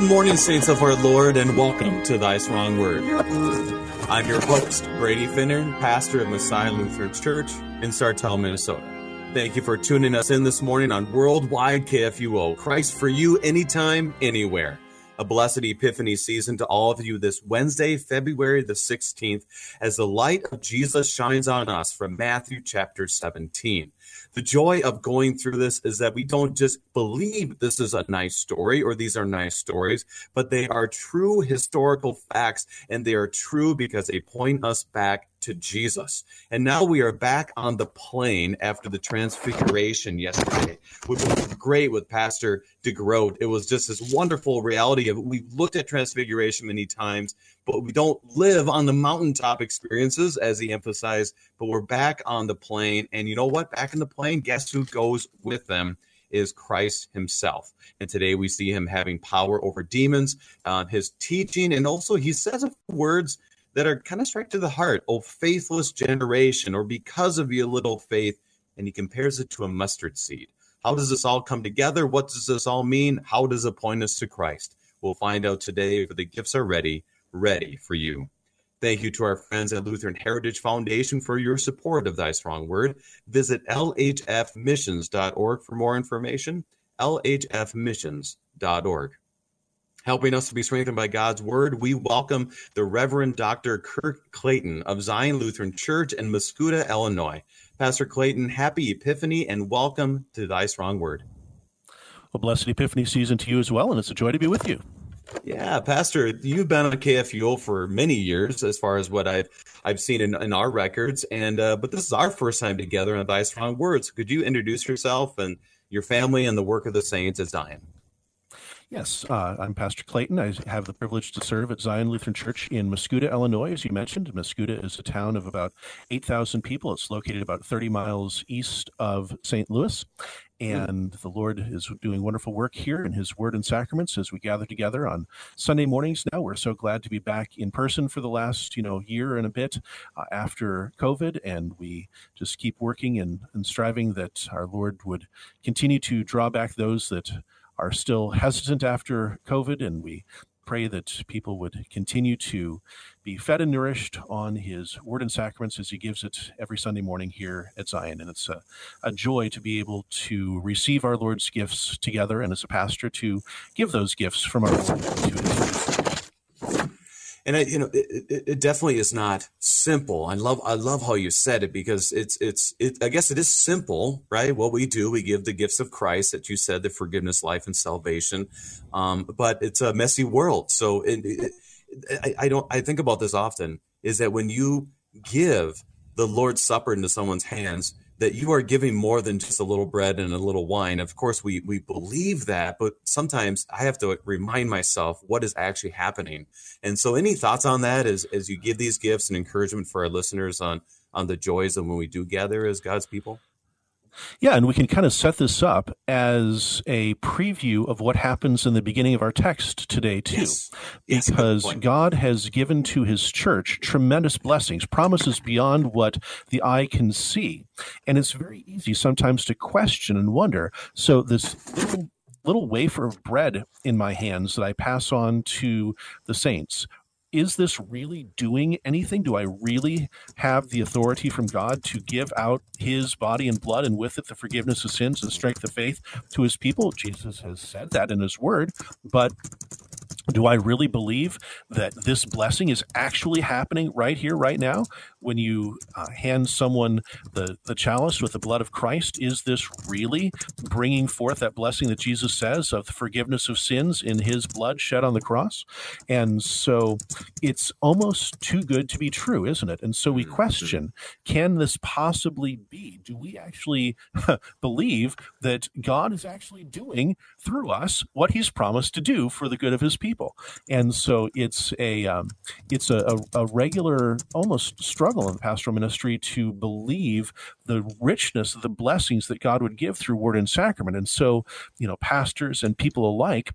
Good morning, saints of our Lord, and welcome to Thy Strong Word. I'm your host, Brady Finnern, pastor of Messiah Lutheran Church in Sartell, Minnesota. Thank you for tuning us in this morning on Worldwide KFUO. Christ for you, anytime, anywhere. A blessed Epiphany season to all of you this Wednesday, February the 16th, as the light of Jesus shines on us from Matthew chapter 17 the joy of going through this is that we don't just believe this is a nice story or these are nice stories, but they are true historical facts and they are true because they point us back to Jesus. And now we are back on the plain after the transfiguration yesterday, which was great with Pastor DeGroat. It was just this wonderful reality of we've looked at transfiguration many times, but we don't live on the mountaintop experiences as he emphasized, but we're back on the plain. And you know what? Back in the plain, guess who goes with them? is Christ himself. And today we see him having power over demons, uh, his teaching, and also he says words that are kind of strike to the heart. Oh, faithless generation, or because of your little faith. And he compares it to a mustard seed. How does this all come together? What does this all mean? How does it point us to Christ? We'll find out today for the gifts are ready, ready for you. Thank you to our friends at Lutheran Heritage Foundation for your support of Thy Strong Word. Visit lhfmissions.org for more information. lhfmissions.org. Helping us to be strengthened by God's word, we welcome the Reverend Dr. Kirk Clayton of Zion Lutheran Church in Mascoutah, Illinois. Pastor Clayton, happy Epiphany and welcome to Thy Strong Word. Well, blessed Epiphany season to you as well, and it's a joy to be with you. Yeah, Pastor, you've been on KFUO for many years, as far as what I've I've seen in, in our records, and uh, but this is our first time together on Thy Strong Words. Could you introduce yourself and your family and the work of the saints at Zion? Yes, uh, I'm Pastor Clayton. I have the privilege to serve at Zion Lutheran Church in Mascoutah, Illinois. As you mentioned, Mascoutah is a town of about 8,000 people. It's located about 30 miles east of St. Louis. And the Lord is doing wonderful work here in His Word and Sacraments as we gather together on Sunday mornings. Now we're so glad to be back in person for the last you know year and a bit uh, after COVID, and we just keep working and, and striving that our Lord would continue to draw back those that are still hesitant after COVID, and we pray that people would continue to be fed and nourished on his word and sacraments as he gives it every Sunday morning here at Zion. And it's a, a joy to be able to receive our Lord's gifts together and as a pastor to give those gifts from our Lord to his and I, you know, it, it, it, definitely is not simple. I love, I love how you said it because it's, it's, it, I guess it is simple, right? What we do, we give the gifts of Christ that you said, the forgiveness, life, and salvation. Um, but it's a messy world. So it, I, I don't, I think about this often is that when you give the Lord's Supper into someone's hands, that you are giving more than just a little bread and a little wine. Of course, we we believe that, but sometimes I have to remind myself what is actually happening. And so, any thoughts on that as as you give these gifts and encouragement for our listeners on on the joys of when we do gather as God's people? Yeah, and we can kind of set this up as a preview of what happens in the beginning of our text today, too. Yes. Yes, because God has given to his church tremendous blessings, promises beyond what the eye can see. And it's very easy sometimes to question and wonder. So, this little, little wafer of bread in my hands that I pass on to the saints, is this really doing anything? Do I really have the authority from God to give out his body and blood and with it the forgiveness of sins and strength of faith to his people? Jesus has said that in his word, but do I really believe that this blessing is actually happening right here, right now? When you uh, hand someone the, the chalice with the blood of Christ, is this really bringing forth that blessing that Jesus says of the forgiveness of sins in his blood shed on the cross? And so it's almost too good to be true, isn't it? And so we mm-hmm. question can this possibly be? Do we actually believe that God is actually doing through us what he's promised to do for the good of his people? People. And so it's a um, it's a, a, a regular almost struggle in pastoral ministry to believe the richness of the blessings that God would give through word and sacrament. And so, you know, pastors and people alike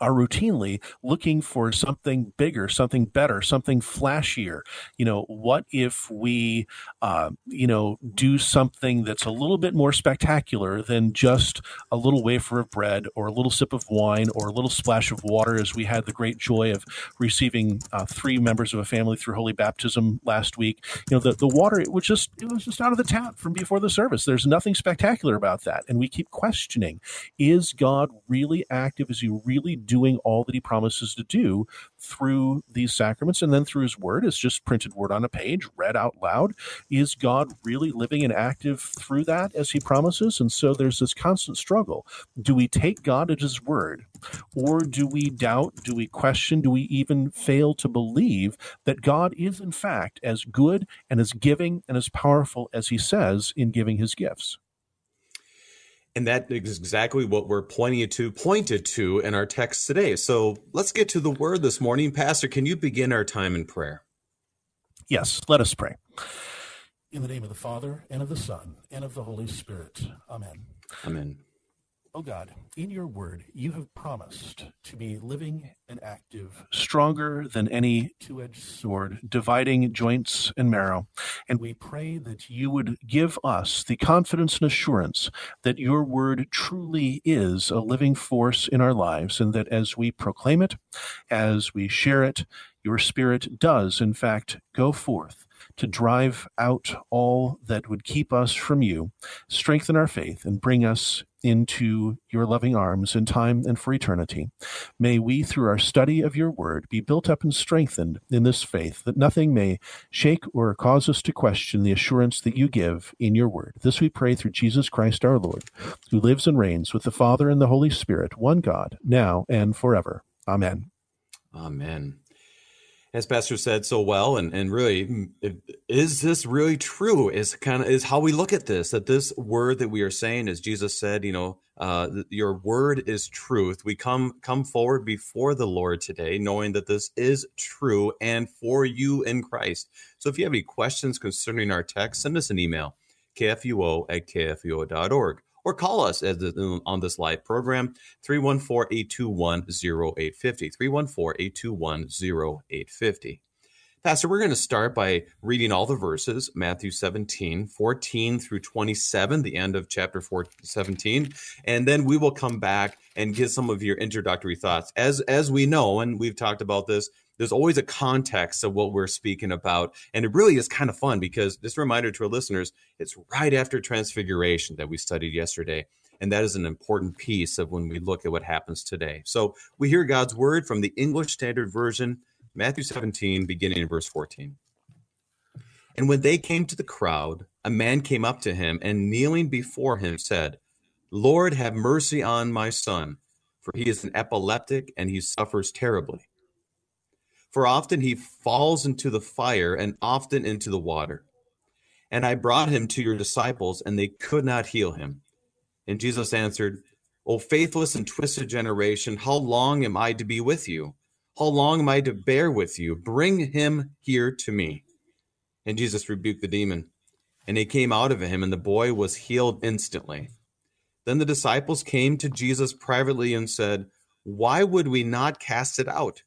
are routinely looking for something bigger, something better, something flashier. You know, what if we, uh, you know, do something that's a little bit more spectacular than just a little wafer of bread or a little sip of wine or a little splash of water, as we had the great joy of receiving uh, three members of a family through holy baptism last week. You know, the, the water it was just it was just out of the tap from before the service. There's nothing spectacular about that, and we keep questioning: Is God really active? Is He really doing all that he promises to do through these sacraments and then through his word. It's just printed word on a page, read out loud. Is God really living and active through that as he promises? And so there's this constant struggle. Do we take God at his word? Or do we doubt? Do we question? Do we even fail to believe that God is, in fact, as good and as giving and as powerful as he says in giving his gifts? And that is exactly what we're pointing to, pointed to in our text today. So let's get to the word this morning. Pastor, can you begin our time in prayer? Yes, let us pray. In the name of the Father, and of the Son, and of the Holy Spirit. Amen. Amen. O oh God, in your word, you have promised to be living and active, stronger than any two edged sword, dividing joints and marrow. And we pray that you would give us the confidence and assurance that your word truly is a living force in our lives, and that as we proclaim it, as we share it, your spirit does, in fact, go forth to drive out all that would keep us from you, strengthen our faith, and bring us into your loving arms in time and for eternity. May we, through our study of your word, be built up and strengthened in this faith, that nothing may shake or cause us to question the assurance that you give in your word. This we pray through Jesus Christ our Lord, who lives and reigns with the Father and the Holy Spirit, one God, now and forever. Amen. Amen as pastor said so well and and really is this really true? Is kind of is how we look at this that this word that we are saying as jesus said you know uh, your word is truth. We come come forward before the lord today knowing that this is true and for you in christ. So if you have any questions concerning our text send us an email kfuo at kfuo.org or call us the, um, on this live program 314-821-0850 314-821-0850 pastor we're going to start by reading all the verses matthew 17 14 through 27 the end of chapter 4, 17 and then we will come back and get some of your introductory thoughts. As as we know and we've talked about this there's always a context of what we're speaking about. And it really is kind of fun because this reminder to our listeners, it's right after transfiguration that we studied yesterday. And that is an important piece of when we look at what happens today. So we hear God's word from the English Standard Version, Matthew 17, beginning in verse 14. And when they came to the crowd, a man came up to him and kneeling before him said, Lord, have mercy on my son, for he is an epileptic and he suffers terribly. For often he falls into the fire and often into the water. And I brought him to your disciples, and they could not heal him. And Jesus answered, O faithless and twisted generation, how long am I to be with you? How long am I to bear with you? Bring him here to me. And Jesus rebuked the demon, and he came out of him, and the boy was healed instantly. Then the disciples came to Jesus privately and said, Why would we not cast it out?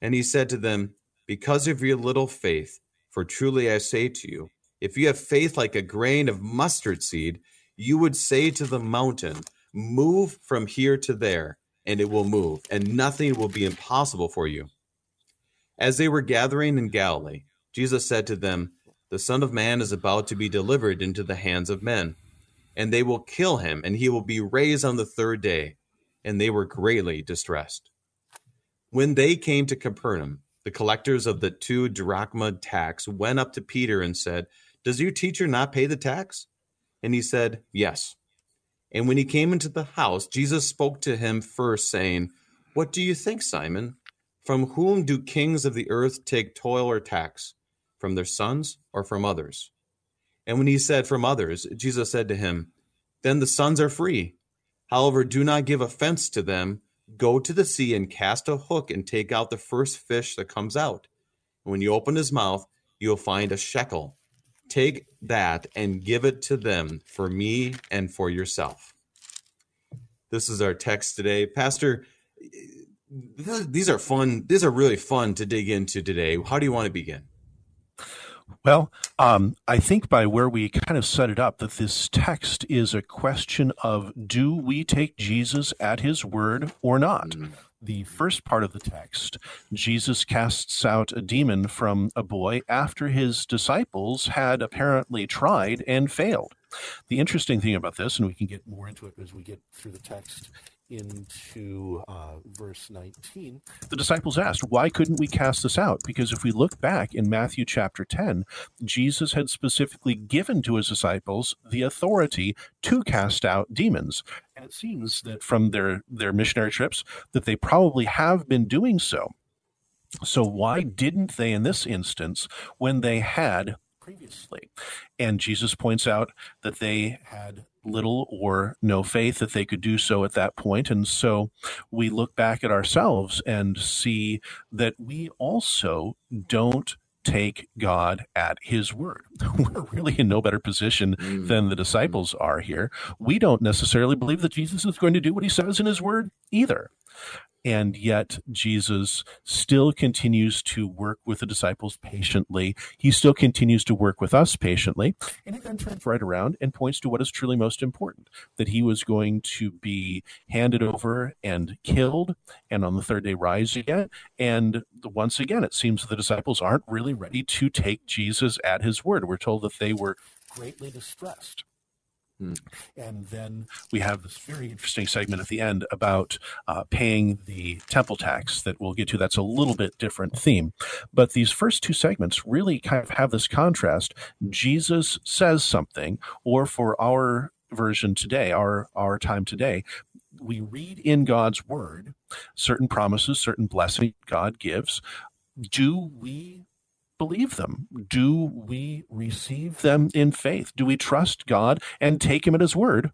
And he said to them, Because of your little faith, for truly I say to you, if you have faith like a grain of mustard seed, you would say to the mountain, Move from here to there, and it will move, and nothing will be impossible for you. As they were gathering in Galilee, Jesus said to them, The Son of Man is about to be delivered into the hands of men, and they will kill him, and he will be raised on the third day. And they were greatly distressed. When they came to Capernaum, the collectors of the two drachma tax went up to Peter and said, Does your teacher not pay the tax? And he said, Yes. And when he came into the house, Jesus spoke to him first, saying, What do you think, Simon? From whom do kings of the earth take toil or tax? From their sons or from others? And when he said, From others, Jesus said to him, Then the sons are free. However, do not give offense to them Go to the sea and cast a hook and take out the first fish that comes out. And when you open his mouth, you'll find a shekel. Take that and give it to them for me and for yourself. This is our text today. Pastor, these are fun. These are really fun to dig into today. How do you want to begin? Well, um, I think by where we kind of set it up, that this text is a question of do we take Jesus at his word or not? Mm. The first part of the text, Jesus casts out a demon from a boy after his disciples had apparently tried and failed. The interesting thing about this, and we can get more into it as we get through the text, into uh, verse 19, the disciples asked, Why couldn't we cast this out? Because if we look back in Matthew chapter 10, Jesus had specifically given to his disciples the authority to cast out demons. And it seems that from their, their missionary trips that they probably have been doing so. So why didn't they in this instance when they had previously? And Jesus points out that they had little or no faith that they could do so at that point. And so we look back at ourselves and see that we also don't take God at his word. We're really in no better position mm. than the disciples are here. We don't necessarily believe that Jesus is going to do what he says in his word either. And yet, Jesus still continues to work with the disciples patiently. He still continues to work with us patiently. And he then turns right around and points to what is truly most important that he was going to be handed over and killed, and on the third day rise again. And once again, it seems the disciples aren't really ready to take Jesus at his word. We're told that they were greatly distressed. Hmm. And then we have this very interesting segment at the end about uh, paying the temple tax that we'll get to. That's a little bit different theme. But these first two segments really kind of have this contrast. Jesus says something, or for our version today, our, our time today, we read in God's word certain promises, certain blessings God gives. Do we believe them? Do we receive them in faith? Do we trust God and take Him at His word?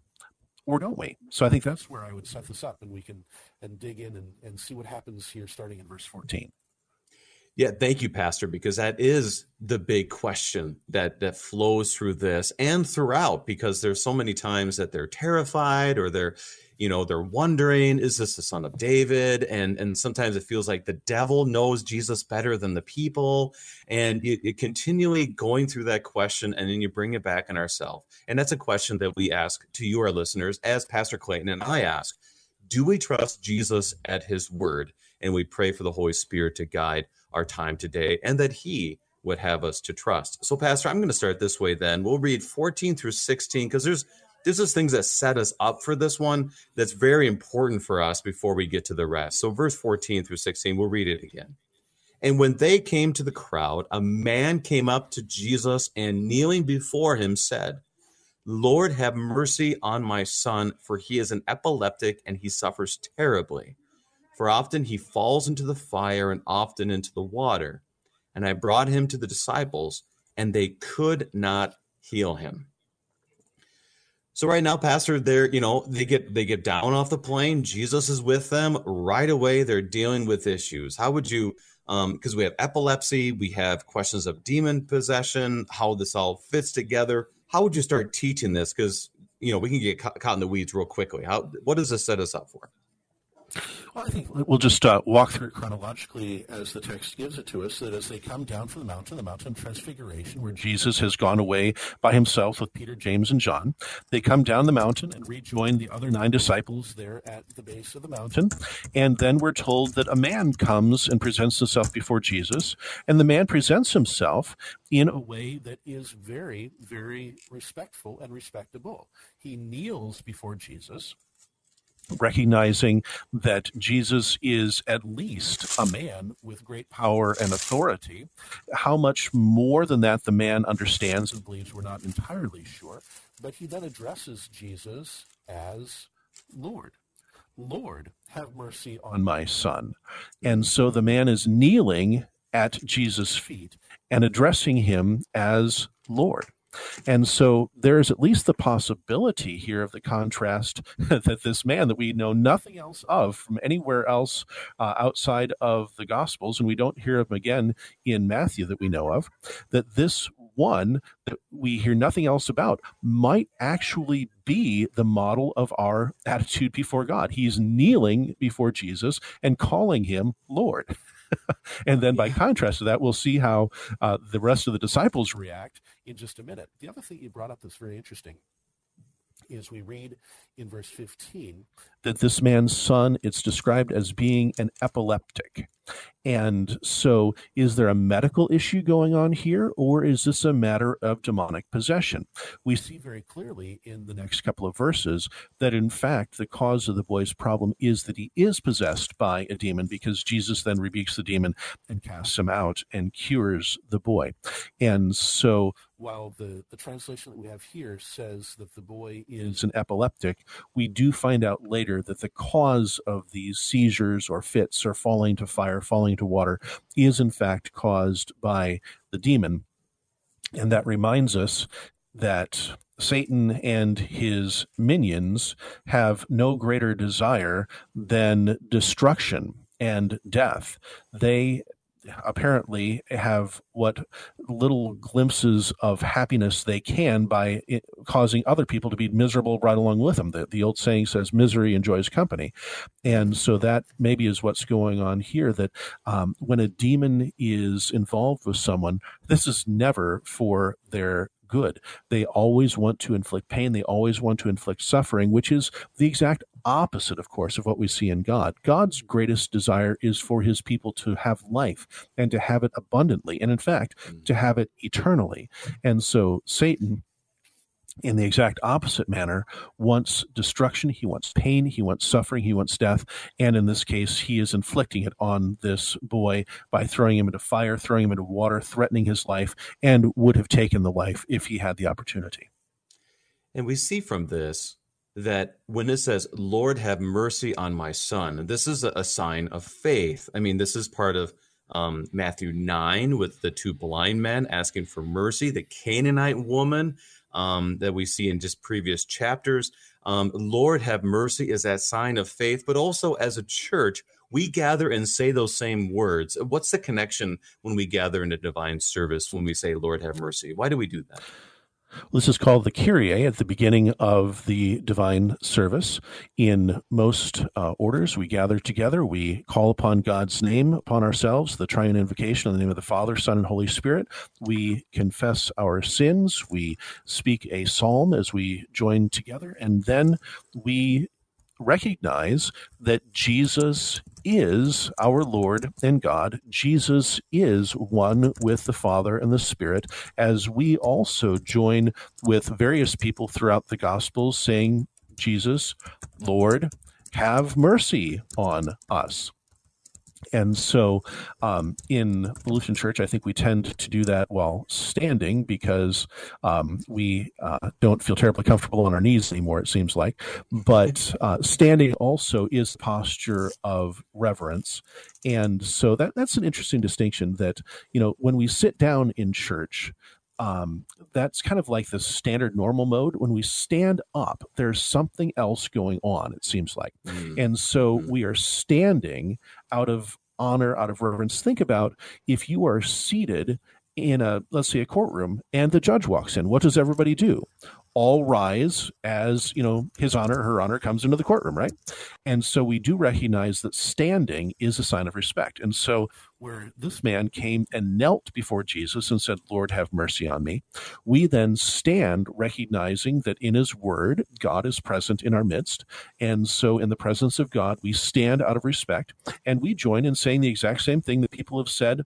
Or don't we? So I think that's where I would set this up and we can and dig in and, and see what happens here starting in verse 14. Yeah, thank you, Pastor, because that is the big question that that flows through this and throughout, because there's so many times that they're terrified or they're you know they're wondering is this the son of david? And and sometimes it feels like the devil knows jesus better than the people. And you, you continually going through that question and then you bring it back in ourselves and that's a question that we ask to you our listeners as pastor clayton and i ask do we trust jesus at his word? And we pray for the holy spirit to guide our time today and that he would have us to trust. So pastor i'm going to start this way then. We'll read 14 through 16 because there's this is things that set us up for this one that's very important for us before we get to the rest. So, verse 14 through 16, we'll read it again. And when they came to the crowd, a man came up to Jesus and kneeling before him said, Lord, have mercy on my son, for he is an epileptic and he suffers terribly. For often he falls into the fire and often into the water. And I brought him to the disciples, and they could not heal him. So right now, Pastor, they're you know they get they get down off the plain. Jesus is with them right away. They're dealing with issues. How would you? Because um, we have epilepsy, we have questions of demon possession, how this all fits together. How would you start teaching this? Because you know we can get caught in the weeds real quickly. How what does this set us up for? Well, I think we'll just uh, walk through it chronologically as the text gives it to us. That as they come down from the mountain, the mountain of transfiguration, where Jesus has gone away by himself with Peter, James, and John, they come down the mountain and rejoin the other nine disciples there at the base of the mountain. And then we're told that a man comes and presents himself before Jesus, and the man presents himself in a way that is very, very respectful and respectable. He kneels before Jesus recognizing that Jesus is at least a man with great power and authority. How much more than that the man understands and believes, we're not entirely sure. But he then addresses Jesus as Lord. Lord, have mercy on my son. And so the man is kneeling at Jesus' feet and addressing him as Lord. And so there is at least the possibility here of the contrast that this man that we know nothing else of from anywhere else uh, outside of the Gospels, and we don't hear of him again in Matthew that we know of, that this one that we hear nothing else about might actually be the model of our attitude before God. He's kneeling before Jesus and calling him Lord. and then by contrast to that, we'll see how uh, the rest of the disciples react in just a minute. The other thing you brought up that's very interesting is we read in verse 15 that this man's son it's described as being an epileptic. And so is there a medical issue going on here or is this a matter of demonic possession? We see very clearly in the next couple of verses that in fact the cause of the boy's problem is that he is possessed by a demon because jesus then rebukes the demon and casts him out and cures the boy. And so while the, the translation that we have here says that the boy is an epileptic, we do find out later that the cause of these seizures or fits or falling to fire, falling to water is in fact caused by the demon. And that reminds us that Satan and his minions have no greater desire than destruction and death. They apparently have what little glimpses of happiness they can by causing other people to be miserable right along with them. The, the old saying says, misery enjoys company. And so that maybe is what's going on here that um, when a demon is involved with someone, this is never for their good. They always want to inflict pain. They always want to inflict suffering, which is the exact opposite, of course, of what we see in God. God's greatest desire is for his people to have life and to have it abundantly, and in fact, to mm. have it eternally. And so Satan in the exact opposite manner wants destruction he wants pain he wants suffering he wants death and in this case he is inflicting it on this boy by throwing him into fire throwing him into water threatening his life and would have taken the life if he had the opportunity and we see from this that when it says, Lord, have mercy on my son, this is a, sign of faith. I mean, this is part of um, Matthew 9 with the two blind men asking for mercy, the Canaanite woman um, that we see in just previous chapters. Um, Lord, have mercy is that sign of faith, but also as a church, we gather and say those same words. What's the connection when we gather in a divine service when we say, Lord, have mercy? Why do we do that? This is called the Kyrie at the beginning of the divine service. In most uh, orders, we gather together, we call upon God's name upon ourselves, the triune invocation in the name of the Father, Son, and Holy Spirit. We confess our sins, we speak a psalm as we join together, and then we recognize that Jesus is our Lord and God. Jesus is one with the Father and the Spirit, as we also join with various people throughout the Gospels saying, Jesus, Lord, have mercy on us. And so um, in the Lutheran Church, I think we tend to do that while standing because um, we uh, don't feel terribly comfortable on our knees anymore, it seems like. But uh, standing also is posture of reverence. And so that, that's an interesting distinction that, you know, when we sit down in church, um, that's kind of like the standard normal mode. When we stand up, there's something else going on, it seems like. Mm. And so mm. we are standing out of honor, out of reverence. Think about if you are seated in a, let's say, a courtroom and the judge walks in, what does everybody do? All rise as you know his honor her honor comes into the courtroom right? And so we do recognize that standing is a sign of respect. And so where this man came and knelt before jesus and said lord have mercy on me we then stand recognizing that in his word god is present in our midst. And so in the presence of god we stand out of respect. And we join in saying the exact same thing that people have said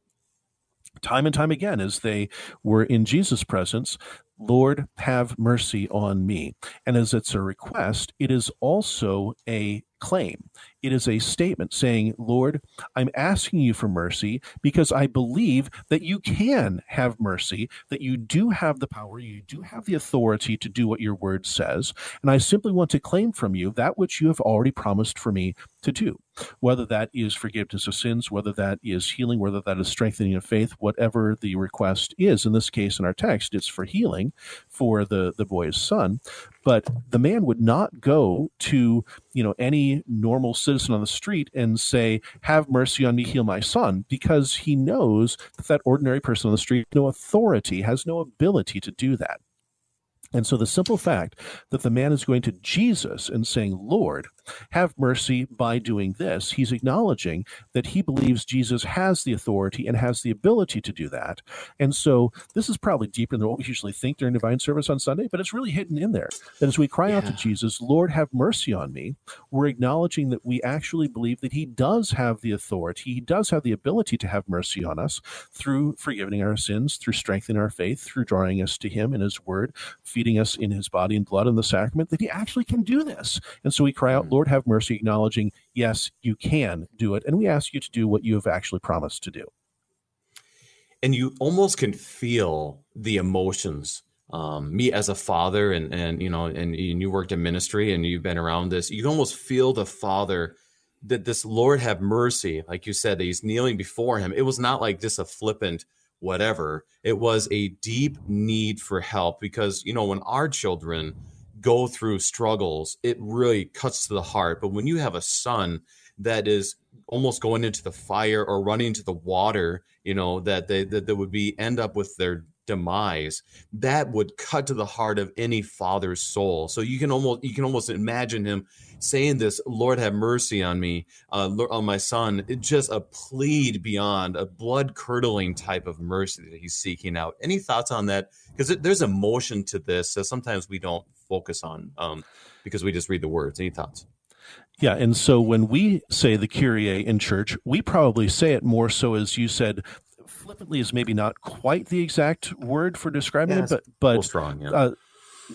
time and time again as they were in Jesus' presence, Lord, have mercy on me. And as it's a request, it is also a claim. It is a statement saying, Lord, I'm asking you for mercy because I believe that you can have mercy, that you do have the power, you do have the authority to do what your word says. And I simply want to claim from you that which you have already promised for me to do, whether that is forgiveness of sins, whether that is healing, whether that is strengthening of faith, whatever the request is. In this case, in our text, it's for healing for the, the boy's son. but the man would not go to you know any normal citizen on the street and say have mercy on me heal my son because he knows that that ordinary person on the street no authority has no ability to do that and so the simple fact that the man is going to Jesus and saying, Lord, have mercy by doing this, he's acknowledging that he believes Jesus has the authority and has the ability to do that. And so this is probably deeper than what we usually think during divine service on Sunday, but it's really hidden in there. That as we cry yeah. out to Jesus, Lord, have mercy on me, we're acknowledging that we actually believe that he does have the authority, he does have the ability to have mercy on us through forgiving our sins, through strengthening our faith, through drawing us to him in his word, feeding us in his body and blood in the sacrament, that he actually can do this. And so we cry out, mm. Lord, have mercy, acknowledging, yes, you can do it. And we ask you to do what you have actually promised to do. And you almost can feel the emotions. Um, me as a father, and and you know, and, and you worked in ministry, and you've been around this. You can almost feel the father that this Lord have mercy, like you said, that he's kneeling before him. It was not like just a flippant whatever. It was a deep need for help because, you know, when our children go through struggles, it really cuts to the heart. But when you have a son that is almost going into the fire or running into the water, you know, that they that, that would be end up with their demise that would cut to the heart of any father's soul so you can almost you can almost imagine him saying this, Lord, have mercy on me, uh, on my son, it's just a plead beyond a blood curdling type of mercy that he's seeking out. Any thoughts on that? Because there's emotion to this that sometimes we don't focus on um, because we just read the words. Any thoughts? Yeah, and so when we say the Kyrie in church, we probably say it more so as you said, flippantly is maybe not quite the exact word for describing yeah, it, but but strong, yeah. uh,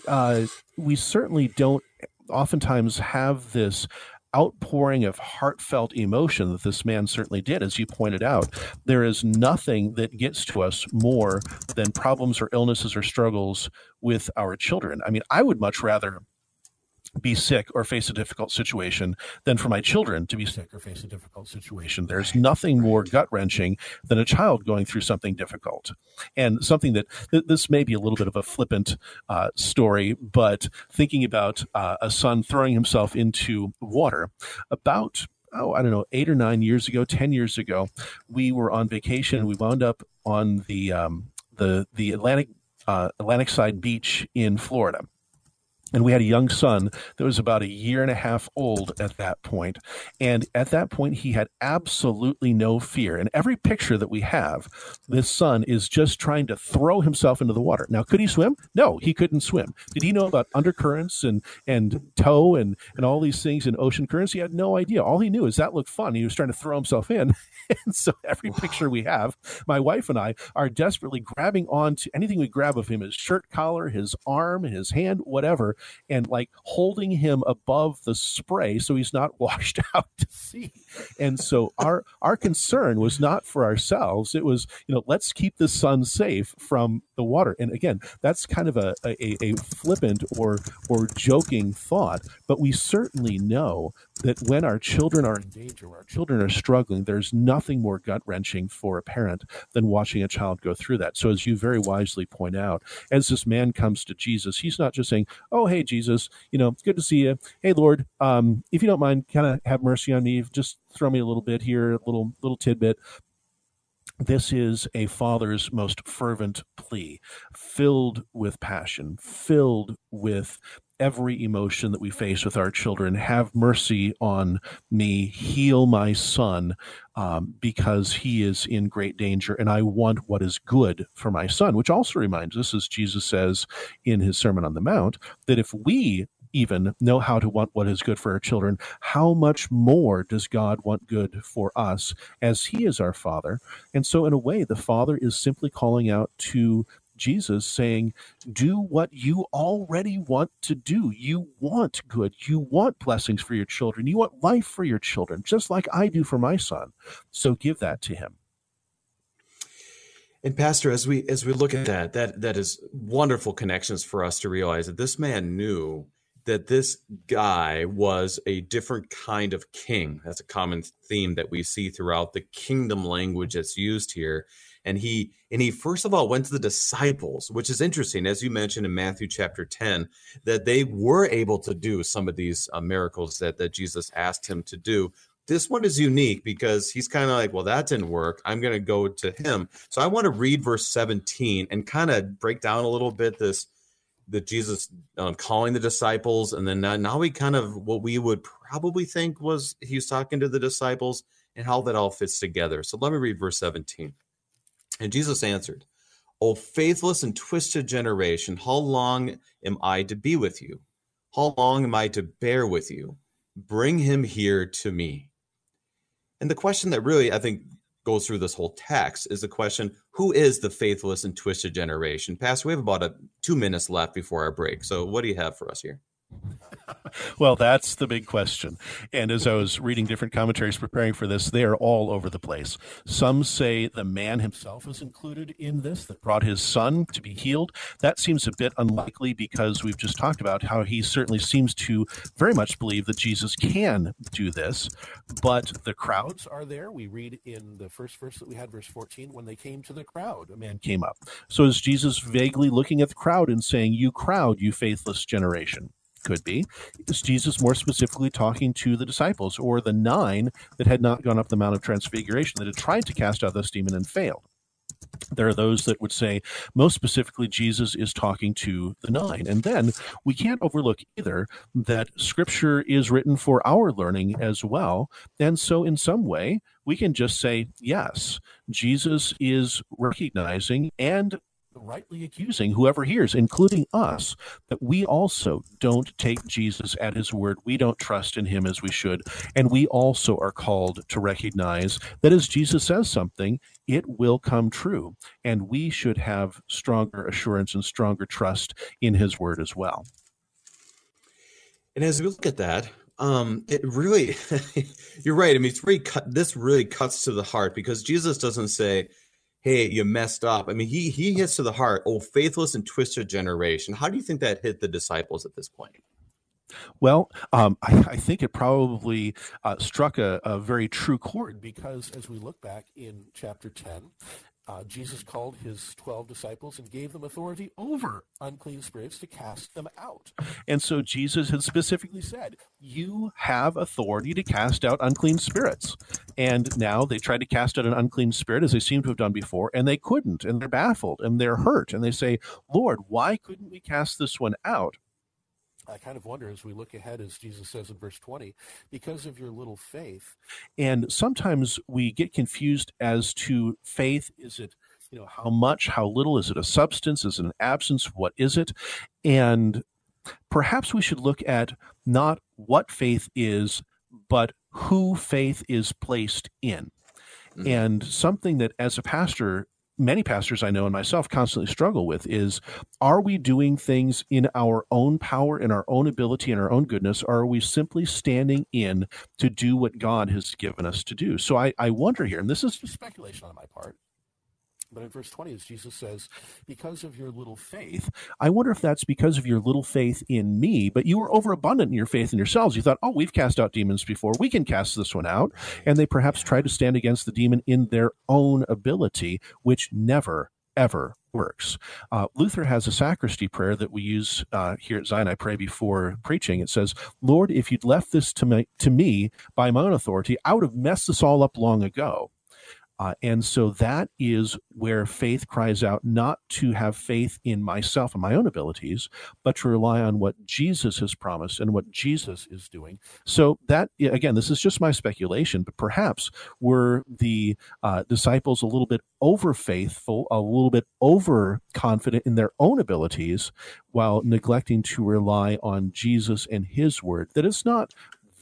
uh, we certainly don't oftentimes have this outpouring of heartfelt emotion that this man certainly did, as you pointed out. There is nothing that gets to us more than problems or illnesses or struggles with our children. I mean, I would much rather be sick or face a difficult situation than for my children to be sick or face a difficult situation. There's nothing more gut wrenching than a child going through something difficult. And something that th- this may be a little bit of a flippant uh, story, but thinking about uh, a son throwing himself into water about oh, I don't know, eight or nine years ago, 10 years ago, we were on vacation. We wound up on the, um, the, the Atlantic, uh, Atlantic side beach in Florida and we had a young son that was about a year and a half old at that point. And at that point, he had absolutely no fear. And every picture that we have, this son is just trying to throw himself into the water. Now, could he swim? No, he couldn't swim. Did he know about undercurrents and, and tow and, and all these things in ocean currents? He had no idea. All he knew is that looked fun. He was trying to throw himself in. and so every picture we have, my wife and I are desperately grabbing on to anything we grab of him, his shirt collar, his arm, his hand, whatever, and like holding him above the spray so he's not washed out to sea. And so our our concern was not for ourselves. It was, you know, let's keep the son safe from the water. And again, that's kind of a, a, a flippant or or joking thought, but we certainly know that when our children are in danger, when our children are struggling, there's nothing more gut wrenching for a parent than watching a child go through that. So, as you very wisely point out, as this man comes to Jesus, he's not just saying, "Oh, hey, Jesus, you know, it's good to see you. Hey, Lord, um, if you don't mind, kind of have mercy on me. Just throw me a little bit here, a little little tidbit." This is a father's most fervent plea, filled with passion, filled with every emotion that we face with our children. Have mercy on me, heal my son, um, because he is in great danger, and I want what is good for my son. Which also reminds us, as Jesus says in his Sermon on the Mount, that if we even know how to want what is good for our children, how much more does God want good for us as He is our Father? And so, in a way, the Father is simply calling out to Jesus saying, Do what you already want to do. You want good. You want blessings for your children. You want life for your children, just like I do for my son. So give that to him. And Pastor, as we as we look at that, that that is wonderful connections for us to realize that this man knew that this guy was a different kind of king. That's a common theme that we see throughout the kingdom language that's used here. And he and he first of all went to the disciples, which is interesting, as you mentioned in Matthew chapter 10, that they were able to do some of these uh, miracles that, that Jesus asked him to do. This one is unique because he's kind of like, well, that didn't work. I'm going to go to him. So I want to read verse 17 and kind of break down a little bit this that Jesus um, calling the disciples, and then now, now we kind of what we would probably think was he was talking to the disciples and how that all fits together. So let me read verse 17. And Jesus answered, O faithless and twisted generation, how long am I to be with you? How long am I to bear with you? Bring him here to me. And the question that really I think goes through this whole text is the question who is the faithless and twisted generation pastor we have about a, two minutes left before our break so what do you have for us here well, that's the big question. And as I was reading different commentaries preparing for this, they are all over the place. Some say the man himself is included in this that brought his son to be healed. That seems a bit unlikely because we've just talked about how he certainly seems to very much believe that Jesus can do this. But the crowds are there. We read in the first verse that we had, verse 14, when they came to the crowd, a man came up. So is Jesus vaguely looking at the crowd and saying, You crowd, you faithless generation? Could be. Is Jesus more specifically talking to the disciples or the nine that had not gone up the Mount of Transfiguration that had tried to cast out this demon and failed? There are those that would say, most specifically, Jesus is talking to the nine. And then we can't overlook either that scripture is written for our learning as well. And so, in some way, we can just say, yes, Jesus is recognizing and rightly accusing whoever hears, including us, that we also don't take Jesus at his word. We don't trust in him as we should. And we also are called to recognize that as Jesus says something, it will come true. And we should have stronger assurance and stronger trust in his word as well. And as we look at that, um, it really, you're right. I mean, it's really cut, this really cuts to the heart because Jesus doesn't say, hey, you messed up. I mean, he he hits to the heart. Oh, faithless and twisted generation. How do you think that hit the disciples at this point? Well, um, I, I, think it probably uh, struck a, a, very true chord because as we look back in chapter 10, uh, Jesus called his 12 disciples and gave them authority over unclean spirits to cast them out. And so Jesus had specifically said, You have authority to cast out unclean spirits. And now they try to cast out an unclean spirit as they seem to have done before, and they couldn't, and they're baffled and they're hurt. And they say, Lord, why couldn't we cast this one out? I kind of wonder as we look ahead, as Jesus says in verse 20, because of your little faith. And sometimes we get confused as to faith. Is it, you know, how much, how little? Is it a substance? Is it an absence? What is it? And perhaps we should look at not what faith is, but who faith is placed in. Mm-hmm. And something that as a pastor many pastors I know and myself constantly struggle with is are we doing things in our own power, in our own ability, in our own goodness, or are we simply standing in to do what God has given us to do? So I, I wonder here, and this is speculation on my part, but in verse 20, as Jesus says, because of your little faith, I wonder if that's because of your little faith in me, but you were overabundant in your faith in yourselves. You thought, oh, we've cast out demons before. We can cast this one out. And they perhaps tried to stand against the demon in their own ability, which never, ever works. Uh, Luther has a sacristy prayer that we use uh, here at Zion. I pray before preaching. It says, Lord, if you'd left this to me, to me by my own authority, I would have messed this all up long ago. Uh, and so that is where faith cries out not to have faith in myself and my own abilities, but to rely on what Jesus has promised and what Jesus is doing. So that, again, this is just my speculation, but perhaps were the uh, disciples a little bit over faithful, a little bit over confident in their own abilities, while neglecting to rely on Jesus and his word. That it's not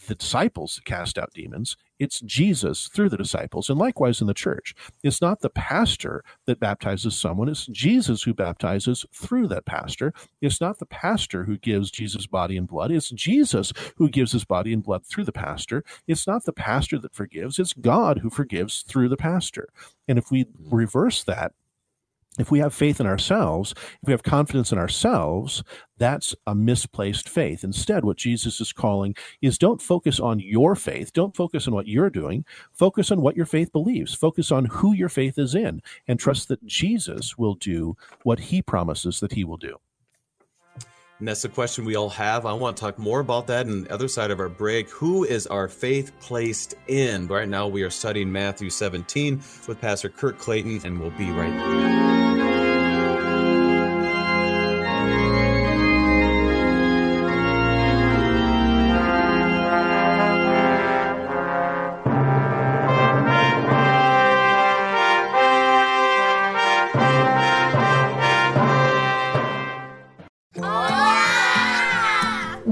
the disciples cast out demons. It's Jesus through the disciples. And likewise in the church. It's not the pastor that baptizes someone, it's Jesus who baptizes through that pastor. It's not the pastor who gives Jesus' body and blood, it's Jesus who gives his body and blood through the pastor. It's not the pastor that forgives, it's God who forgives through the pastor. And if we reverse that, if we have faith in ourselves, if we have confidence in ourselves, that's a misplaced faith. Instead, what Jesus is calling is don't focus on your faith. Don't focus on what you're doing. Focus on what your faith believes. Focus on who your faith is in and trust that Jesus will do what he promises that he will do. And that's the question we all have. I want to talk more about that in the other side of our break. Who is our faith placed in? Right now, we are studying Matthew 17 with Pastor Kurt Clayton, and we'll be right back.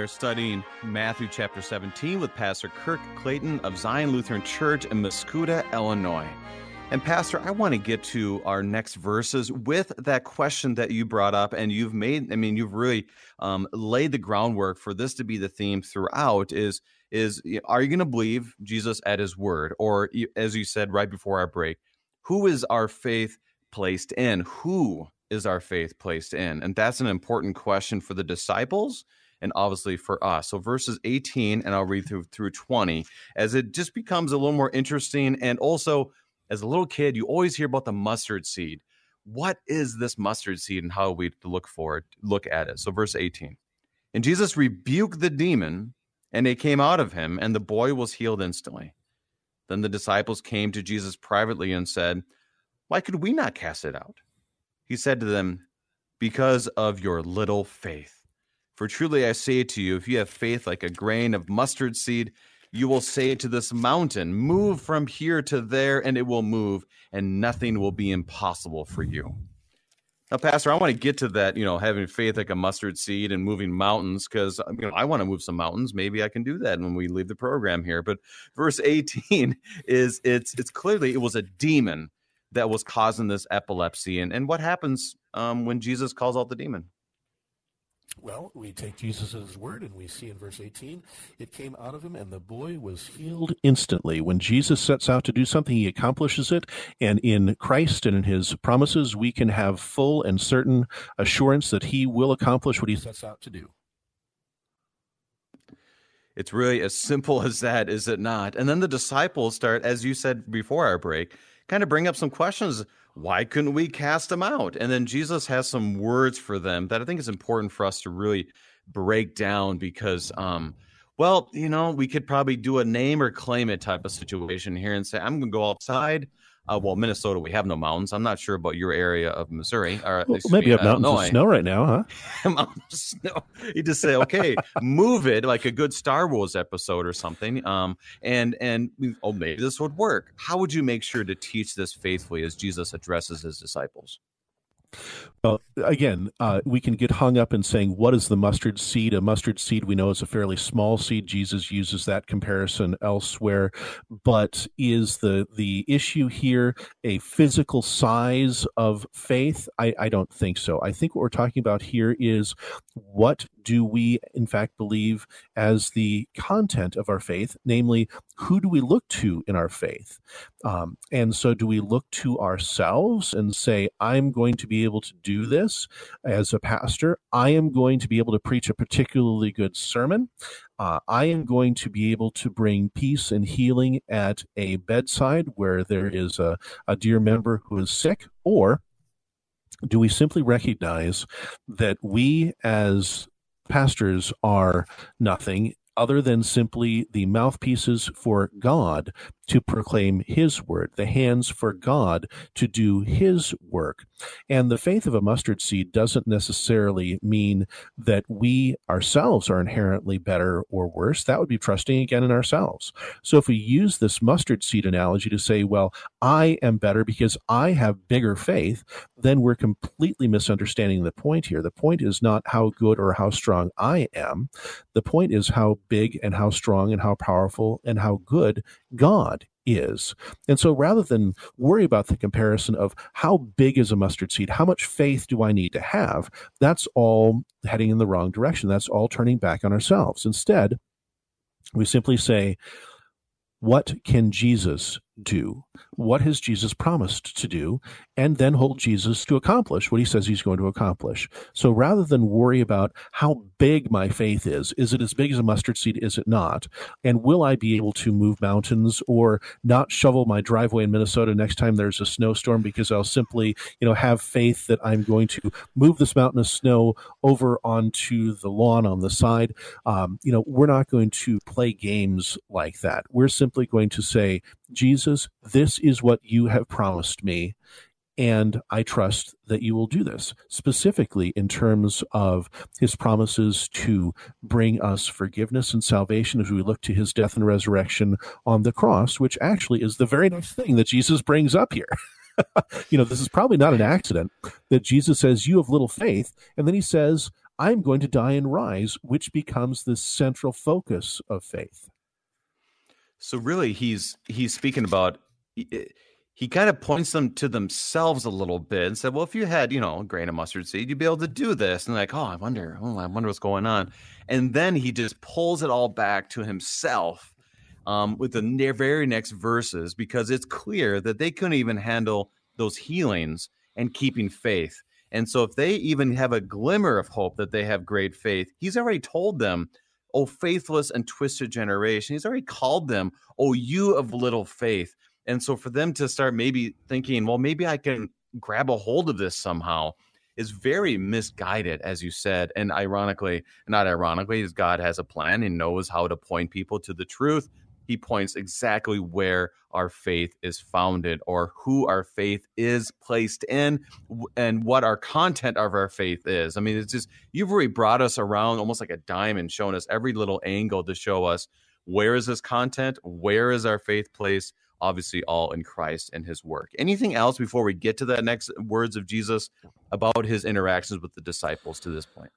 Are studying Matthew chapter 17 with Pastor Kirk Clayton of Zion Lutheran Church in Mascoutah, Illinois. And Pastor, I want to get to our next verses with that question that you brought up, and you've made. I mean, you've really um, laid the groundwork for this to be the theme throughout. Is is are you going to believe Jesus at His word, or as you said right before our break, who is our faith placed in? Who is our faith placed in? And that's an important question for the disciples and obviously for us. So verses 18, and I'll read through through 20, as it just becomes a little more interesting. And also, as a little kid, you always hear about the mustard seed. What is this mustard seed, and how we look for it, look at it? So verse 18, and Jesus rebuked the demon, and it came out of him, and the boy was healed instantly. Then the disciples came to Jesus privately and said, Why could we not cast it out? He said to them, Because of your little faith. For truly I say to you, if you have faith like a grain of mustard seed, you will say to this mountain, Move from here to there, and it will move, and nothing will be impossible for you. Now, Pastor, I want to get to that, you know, having faith like a mustard seed and moving mountains, because you know, I want to move some mountains. Maybe I can do that when we leave the program here. But verse 18 is it's it's clearly it was a demon that was causing this epilepsy. And and what happens um, when Jesus calls out the demon? Well, we take Jesus at his word, and we see in verse 18, it came out of him, and the boy was healed instantly. When Jesus sets out to do something, he accomplishes it. And in Christ and in his promises, we can have full and certain assurance that he will accomplish what he sets out to do. It's really as simple as that, is it not? And then the disciples start, as you said before our break, kind of bring up some questions why couldn't we cast them out? And then Jesus has some words for them that I think is important for us to really break down because, um, well, you know, we could probably do a name or claim it type of situation here and say, I'm going to go outside uh, well, Minnesota, we have no mountains. I'm not sure about your area of Missouri. Or well, maybe you have mountains of snow right now, huh? mountains of snow. You just say, okay, move it like a good Star Wars episode or something. Um, and and oh, maybe this would work. How would you make sure to teach this faithfully as Jesus addresses his disciples? Well, again, uh, we can get hung up in saying, what is the mustard seed? A mustard seed we know is a fairly small seed. Jesus uses that comparison elsewhere. But is the, the issue here a physical size of faith? I, I don't think so. I think what we're talking about here is what do we, in fact, believe as the content of our faith? Namely, who do we look to in our faith? Um, and so, do we look to ourselves and say, I'm going to be able to do this as a pastor? I am going to be able to preach a particularly good sermon. Uh, I am going to be able to bring peace and healing at a bedside where there is a, a dear member who is sick, or do we simply recognize that we as pastors are nothing other than simply the mouthpieces for God to proclaim his word, the hands for God to do his work. And the faith of a mustard seed doesn't necessarily mean that we ourselves are inherently better or worse. That would be trusting again in ourselves. So if we use this mustard seed analogy to say, well, I am better because I have bigger faith, then we're completely misunderstanding the point here. The point is not how good or how strong I am. The point is how big and how strong and how powerful and how good God is. And so rather than worry about the comparison of how big is a mustard seed, how much faith do I need to have, that's all heading in the wrong direction. That's all turning back on ourselves. Instead, we simply say, what can Jesus do? What has Jesus promised to do? And then hold Jesus to accomplish what he says he's going to accomplish. So rather than worry about how big my faith is, is it as big as a mustard seed? Is it not? And will I be able to move mountains or not shovel my driveway in Minnesota next time there's a snowstorm because I'll simply, you know, have faith that I'm going to move this mountain of snow over onto the lawn on the side. Um, you know, we're not going to play games like that. We're simply going to say, Jesus, this is what you have promised me. And I trust that you will do this, specifically in terms of his promises to bring us forgiveness and salvation as we look to his death and resurrection on the cross, which actually is the very next thing that Jesus brings up here. you know, this is probably not an accident that Jesus says, You have little faith. And then he says, I'm going to die and rise, which becomes the central focus of faith. So really, he's he's speaking about. He kind of points them to themselves a little bit and said, "Well, if you had, you know, a grain of mustard seed, you'd be able to do this." And like, "Oh, I wonder. Oh, I wonder what's going on." And then he just pulls it all back to himself um, with the very next verses because it's clear that they couldn't even handle those healings and keeping faith. And so, if they even have a glimmer of hope that they have great faith, he's already told them oh, faithless and twisted generation. He's already called them, oh, you of little faith. And so for them to start maybe thinking, well, maybe I can grab a hold of this somehow is very misguided, as you said. And ironically, not ironically, God has a plan and knows how to point people to the truth he points exactly where our faith is founded or who our faith is placed in and what our content of our faith is. I mean, it's just, you've already brought us around almost like a diamond, showing us every little angle to show us where is this content, where is our faith placed, obviously all in Christ and his work. Anything else before we get to the next words of Jesus about his interactions with the disciples to this point?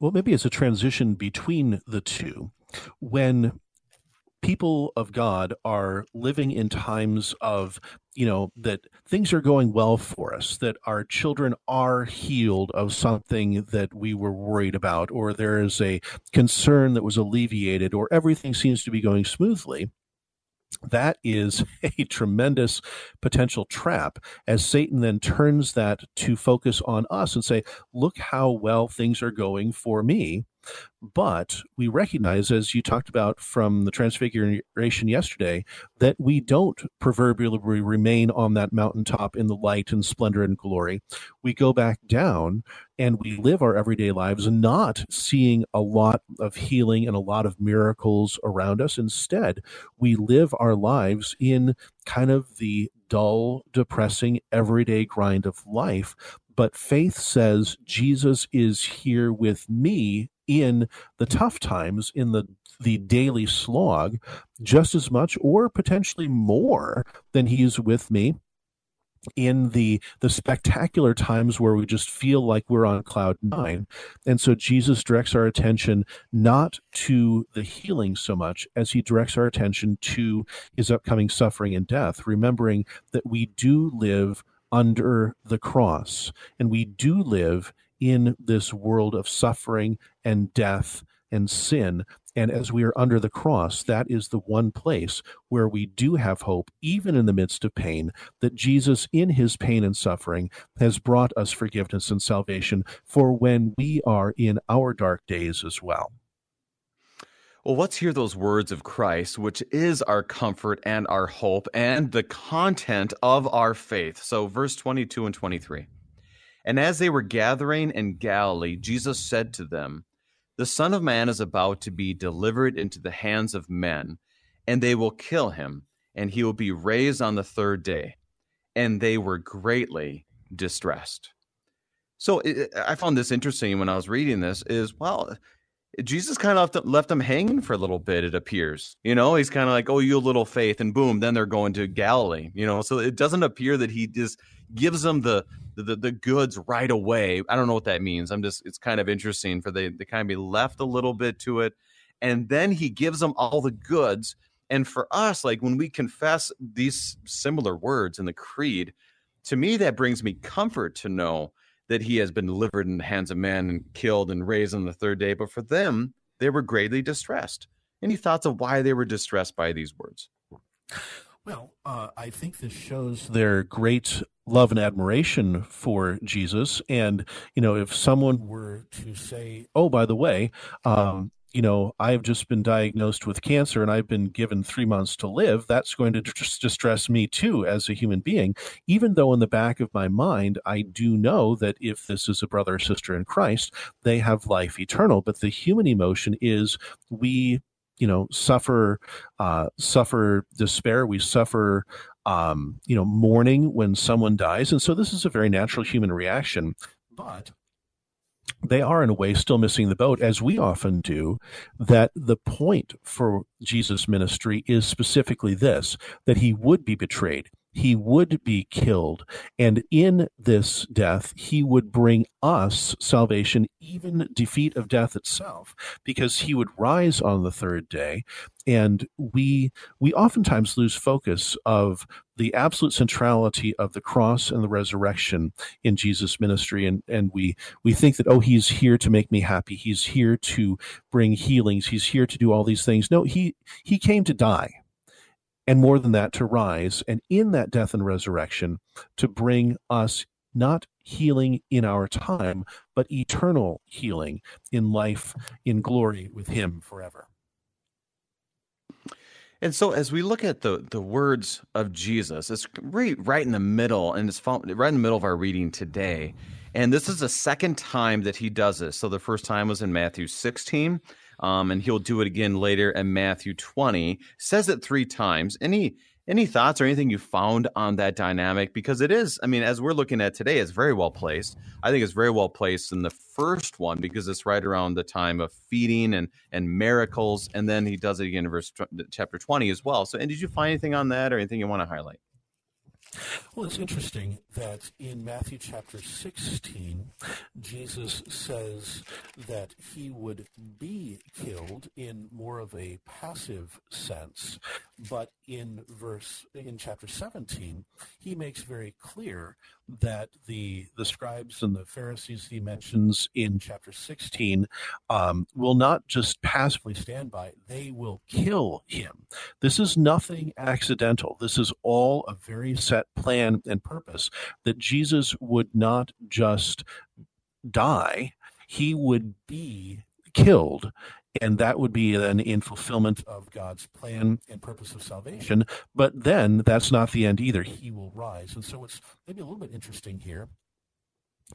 Well, maybe it's a transition between the two. When people of God are living in times of, you know, that things are going well for us, that our children are healed of something that we were worried about, or there is a concern that was alleviated, or everything seems to be going smoothly that is a tremendous potential trap as Satan then turns that to focus on us and say, look how well things are going for me. But we recognize, as you talked about from the transfiguration yesterday, that we don't proverbially remain on that mountaintop in the light and splendor and glory. We go back down and we live our everyday lives not seeing a lot of healing and a lot of miracles around us. Instead, we live our lives in kind of the dull, depressing, everyday grind of life. But faith says Jesus is here with me in the tough times, in the the daily slog, just as much or potentially more than he's with me in the the spectacular times where we just feel like we're on cloud nine. And so jesus directs our attention not to the healing so much as he directs our attention to his upcoming suffering and death remembering that we do live under the cross and we do live in this world of suffering and death and sin. And as we are under the cross, that is the one place where we do have hope, even in the midst of pain, that Jesus, in his pain and suffering, has brought us forgiveness and salvation for when we are in our dark days as well. Well, let's hear those words of Christ, which is our comfort and our hope and the content of our faith. So, verse 22 and 23. And as they were gathering in Galilee, Jesus said to them, The Son of Man is about to be delivered into the hands of men, and they will kill him, and he will be raised on the third day. And they were greatly distressed. So it, I found this interesting when I was reading this is well, Jesus kind of left, them hanging for a little bit, it appears. You know, he's kind of like, oh, you little faith, and boom, then they're going to Galilee, you know. So it doesn't appear that he just gives them the, the the goods right away. I don't know what that means. I'm just it's kind of interesting for they, they kind of be left a little bit to it. And then he gives them all the goods. And for us, like when we confess these similar words in the creed, to me, that brings me comfort to know that he has been delivered in the hands of men and killed and raised on the third day. But for them, they were greatly distressed. Any thoughts of why they were distressed by these words? Well, uh, I think this shows their great love and admiration for Jesus. And, you know, if someone were to say, oh, by the way, um, you know, I've just been diagnosed with cancer and I've been given three months to live, that's going to distress me too as a human being. Even though in the back of my mind, I do know that if this is a brother or sister in Christ, they have life eternal. But the human emotion is we, you know, suffer, uh, suffer despair. We suffer, um, you know, mourning when someone dies. And so this is a very natural human reaction. But they are in a way still missing the boat as we often do that the point for jesus ministry is specifically this that he would be betrayed he would be killed. And in this death, he would bring us salvation, even defeat of death itself, because he would rise on the third day. And we, we oftentimes lose focus of the absolute centrality of the cross and the resurrection in Jesus' ministry. And, and we, we think that, oh, he's here to make me happy. He's here to bring healings. He's here to do all these things. No, he, he came to die and more than that, to rise, and in that death and resurrection, to bring us not healing in our time, but eternal healing in life, in glory with Him forever. And so, as we look at the the words of Jesus, it's right right in the middle, and it's right in the middle of our reading today. And this is the second time that he does this. So the first time was in Matthew 16, um, and he'll do it again later in Matthew 20. Says it three times. Any any thoughts or anything you found on that dynamic? Because it is, I mean, as we're looking at today, it's very well placed. I think it's very well placed in the first one because it's right around the time of feeding and and miracles, and then he does it again in verse chapter 20 as well. So, and did you find anything on that or anything you want to highlight? Well, it's interesting that in Matthew chapter 16, Jesus says that he would be killed in more of a passive sense, but in verse in chapter 17, he makes very clear that the the scribes and the Pharisees he mentions in chapter 16 um, will not just passively stand by; they will kill him. This is nothing accidental. This is all a very set plan and purpose. That Jesus would not just die; he would be killed and that would be then in fulfillment of God's plan and purpose of salvation. But then that's not the end either. He will rise. And so what's maybe a little bit interesting here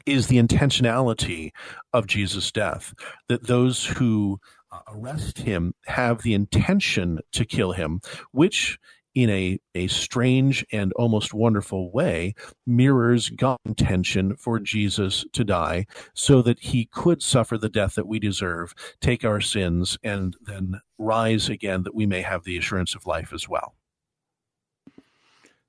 is the intentionality of Jesus' death, that those who uh, arrest him have the intention to kill him, which in a, a strange and almost wonderful way, mirrors God's intention for Jesus to die so that he could suffer the death that we deserve, take our sins, and then rise again that we may have the assurance of life as well.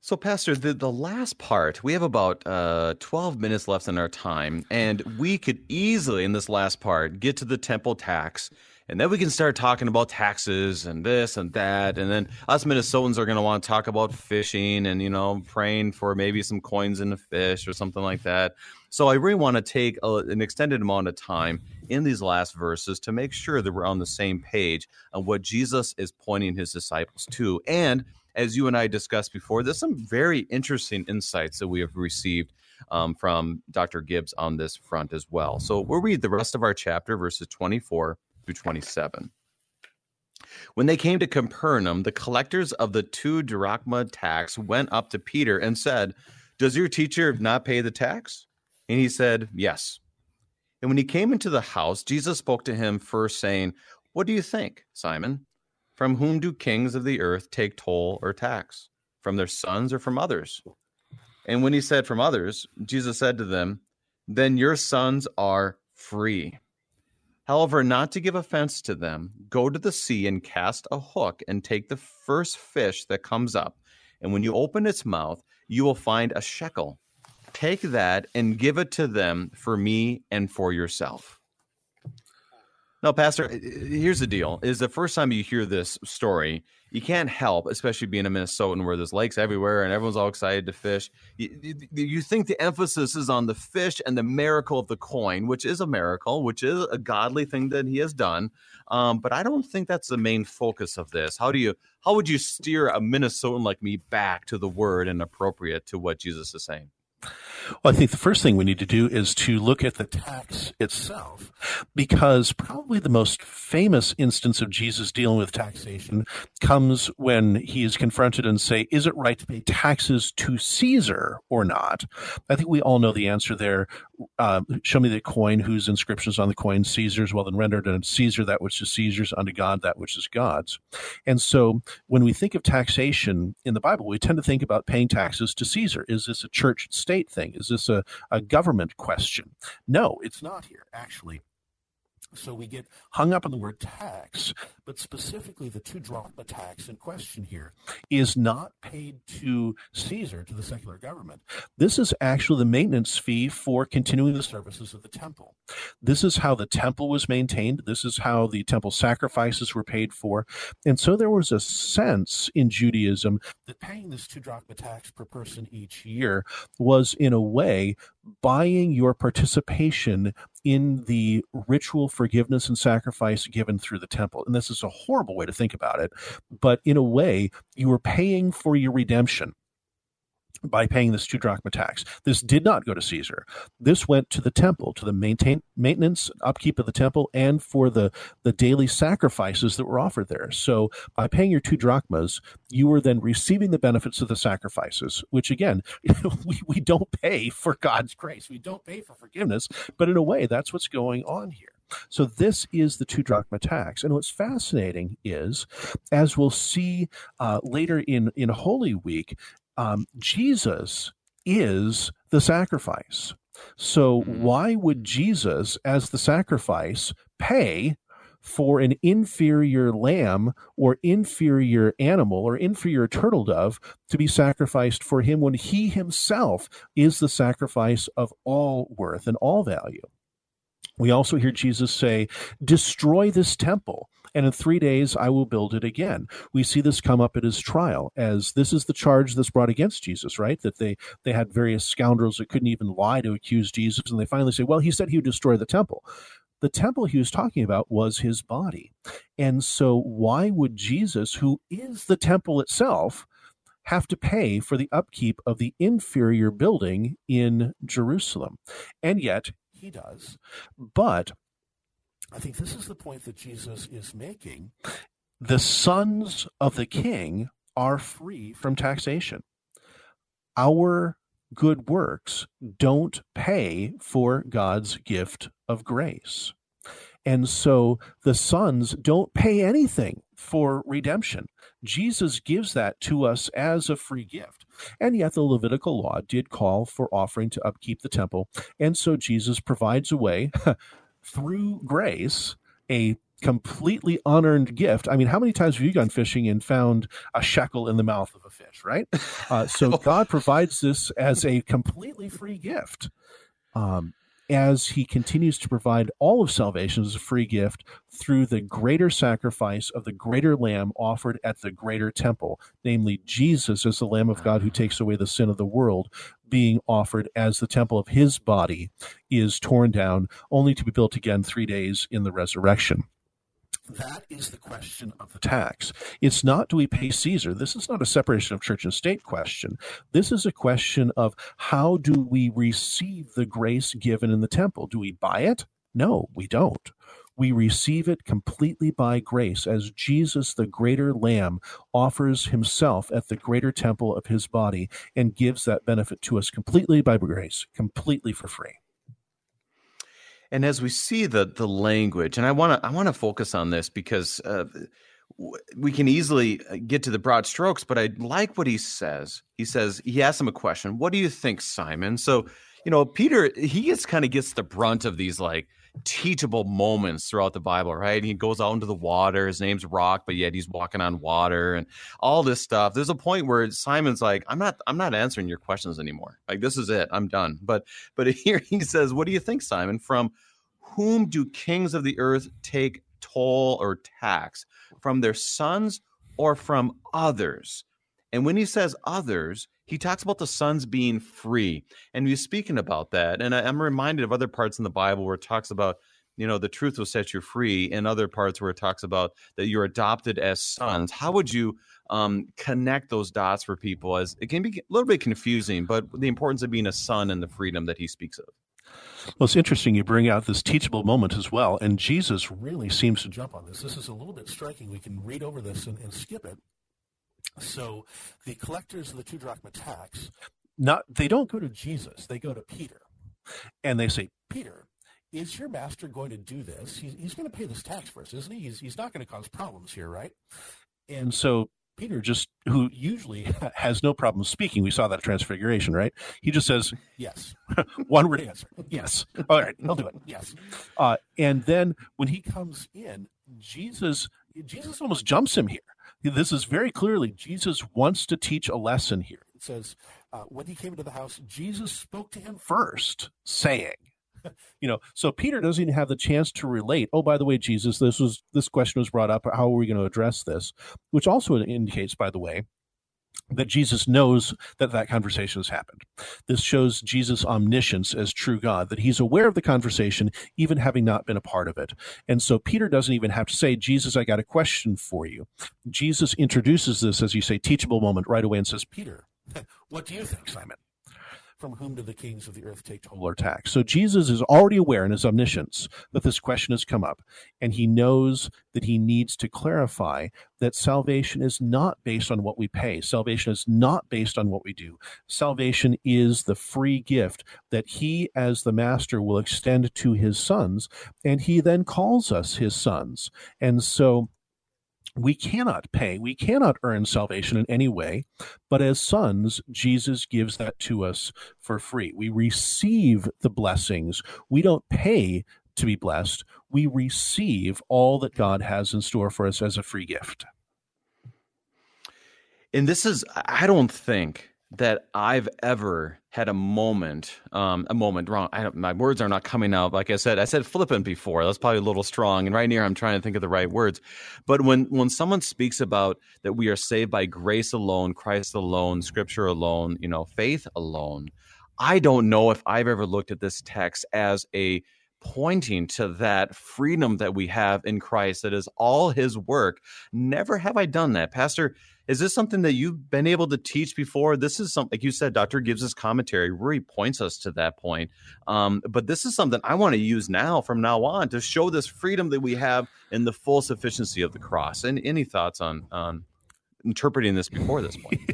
So, Pastor, the, the last part, we have about uh, 12 minutes left in our time, and we could easily, in this last part, get to the temple tax and then we can start talking about taxes and this and that. And then us Minnesotans are going to want to talk about fishing and, you know, praying for maybe some coins in the fish or something like that. So I really want to take a, an extended amount of time in these last verses to make sure that we're on the same page on what Jesus is pointing his disciples to. And as you and I discussed before, there's some very interesting insights that we have received um, from Dr. Gibbs on this front as well. So we'll read the rest of our chapter, verses 24 through 27. When they came to Capernaum, the collectors of the two drachma tax went up to Peter and said, Does your teacher not pay the tax? And he said, Yes. And when he came into the house, Jesus spoke to him first, saying, What do you think, Simon? From whom do kings of the earth take toll or tax? From their sons or from others? And when he said from others, Jesus said to them, Then your sons are free. However, not to give offense to them, go to the sea and cast a hook and take the first fish that comes up. And when you open its mouth, you will find a shekel. Take that and give it to them for me and for yourself. No, Pastor, here's the deal is the first time you hear this story, you can't help, especially being a Minnesotan where there's lakes everywhere and everyone's all excited to fish. You, you, think the emphasis is on the fish and the miracle of the coin, which is a miracle, which is a godly thing that he has done. Um, but I don't think that's the main focus of this. How do you, how would you steer a Minnesotan like me back to the word and appropriate to what Jesus is saying? Well, I think the first thing we need to do is to look at the tax itself, because probably the most famous instance of Jesus dealing with taxation comes when he is confronted and say, "Is it right to pay taxes to Caesar or not?" I think we all know the answer there. Uh, show me the coin whose inscription is on the coin. Caesar's. Well, then rendered unto Caesar that which is Caesar's, unto God that which is God's. And so, when we think of taxation in the Bible, we tend to think about paying taxes to Caesar. Is this a church state thing? Is this a, a government question? No, it's not here, actually. So we get hung up on the word tax, but specifically the two drachma tax in question here is not paid to Caesar, to the secular government. This is actually the maintenance fee for continuing the services of the temple. This is how the temple was maintained. This is how the temple sacrifices were paid for. And so there was a sense in Judaism that paying this two drachma tax per person each year was, in a way, buying your participation in the ritual forgiveness and sacrifice given through the temple. And this is a horrible way to think about it, but in a way, you are paying for your redemption by paying this two drachma tax. This did not go to Caesar. This went to the temple, to the maintain, maintenance, upkeep of the temple, and for the, the daily sacrifices that were offered there. So by paying your two drachmas, you were then receiving the benefits of the sacrifices, which again, we, we don't pay for God's grace. We don't pay for forgiveness, but in a way, that's what's going on here. So this is the two drachma tax. And what's fascinating is, as we'll see uh, later in, in Holy Week, um, Jesus is the sacrifice. So mm-hmm. why would Jesus, as the sacrifice, pay for an inferior lamb or inferior animal or inferior turtle dove to be sacrificed for him when he himself is the sacrifice of all worth and all value? We also hear Jesus say, Destroy this temple, and in three days I will build it again. We see this come up at his trial, as this is the charge that's brought against Jesus, right? That they, they had various scoundrels that couldn't even lie to accuse Jesus, and they finally say, Well, he said he would destroy the temple. The temple he was talking about was his body. And so, why would Jesus, who is the temple itself, have to pay for the upkeep of the inferior building in Jerusalem? And yet, he does. But I think this is the point that Jesus is making. The sons of the king are free from taxation. Our good works don't pay for God's gift of grace. And so the sons don't pay anything for redemption. Jesus gives that to us as a free gift. And yet the Levitical law did call for offering to upkeep the temple. And so Jesus provides a way through grace, a completely unearned gift. I mean, how many times have you gone fishing and found a shekel in the mouth of a fish, right? Uh, so God provides this as a completely free gift. Um, as he continues to provide all of salvation as a free gift through the greater sacrifice of the greater lamb offered at the greater temple, namely Jesus as the Lamb of God who takes away the sin of the world, being offered as the temple of his body is torn down, only to be built again three days in the resurrection. That is the question of the tax. It's not do we pay Caesar? This is not a separation of church and state question. This is a question of how do we receive the grace given in the temple? Do we buy it? No, we don't. We receive it completely by grace as Jesus, the greater Lamb, offers himself at the greater temple of his body and gives that benefit to us completely by grace, completely for free. And as we see the the language, and I want to I want to focus on this because uh, we can easily uh, get to the broad strokes, but I like what he says. He says, he asks him a question. What do you think, Simon? So, you know, Peter, he gets kind of gets the brunt of these like teachable moments throughout the Bible, right? He goes out into the water. His name's Rock, but yet he's walking on water and all this stuff. There's a point where Simon's like, I'm not, I'm not answering your questions anymore. Like, this is it. I'm done. But, but here he says, what do you think, Simon? From whom do kings of the earth take toll or tax? From their sons or from others? And when he says others, he talks about the sons being free. And he's speaking about that. And I, am reminded of other parts in the Bible where it talks about, you know, the truth will set you free, and other parts where it talks about that you're adopted as sons. How would you um, connect those dots for people? As it can be a little bit confusing, but the importance of being a son and the freedom that he speaks of. Well, it's interesting you bring out this teachable moment as well, and Jesus really seems to jump on this. This is a little bit striking. We can read over this and, and skip it. So the collectors of the two drachma tax, not they don't go to Jesus, they go to Peter. And they say, Peter, is your master going to do this? He's, he's going to pay this tax for us, isn't he? He's, he's not going to cause problems here, right? And so Peter just, who usually has no problem speaking, we saw that transfiguration, right? He just says, yes. One word answer. Yes. All right, he'll do it. Yes. Uh, and then when he comes in, Jesus, Jesus almost jumps him here this is very clearly Jesus wants to teach a lesson here. It says, uh, when he came into the house, Jesus spoke to him first, saying, you know, so Peter doesn't even have the chance to relate. Oh, by the way, Jesus, this was this question was brought up. How are we going to address this? Which also indicates, by the way, that Jesus knows that that conversation has happened. This shows Jesus' omniscience as true God, that he's aware of the conversation, even having not been a part of it. And so Peter doesn't even have to say, Jesus, I got a question for you. Jesus introduces this, as you say, teachable moment right away and says, Peter, what do you think, Simon? From whom do the kings of the earth take toll or tax? So Jesus is already aware in his omniscience that this question has come up, and he knows that he needs to clarify that salvation is not based on what we pay. Salvation is not based on what we do. Salvation is the free gift that he, as the master, will extend to his sons, and he then calls us his sons. And so we cannot pay, we cannot earn salvation in any way, but as sons, Jesus gives that to us for free. We receive the blessings. We don't pay to be blessed, we receive all that God has in store for us as a free gift. And this is, I don't think that I've ever had a moment, um, a moment wrong. my words are not coming out. Like I said, I said flippant before. That's probably a little strong. And right here, I'm trying to think of the right words. But when when someone speaks about that we are saved by grace alone, Christ alone, Scripture alone, you know, faith alone, I don't know if I've ever looked at this text as a pointing to that freedom that we have in Christ that is all his work. Never have I done that. Pastor, is this something that you've been able to teach before? This is something, like you said, Dr. Gibbs' commentary really points us to that point. Um, but this is something I want to use now from now on to show this freedom that we have in the full sufficiency of the cross. And any thoughts on, on interpreting this before this point.